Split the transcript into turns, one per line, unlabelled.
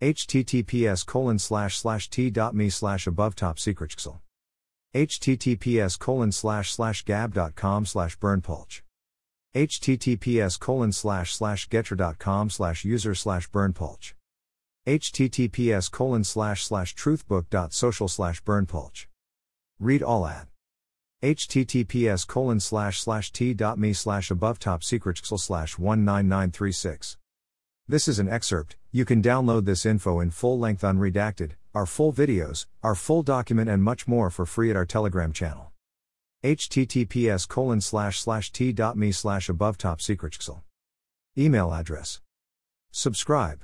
Https colon slash slash t.me slash above top secret https colon slash slash gab.com slash berndpulch https colon slash slash gettr.com slash user slash berndpulch https colon slash slash truthbook.social slash berndpulch read all at https colon slash slash t.me slash above top secret slash 19936 this is an excerpt you can download this info in full length unredacted our full videos our full document and much more for free at our telegram channel https colon slash slash t.me slash above top secret Email address. Subscribe.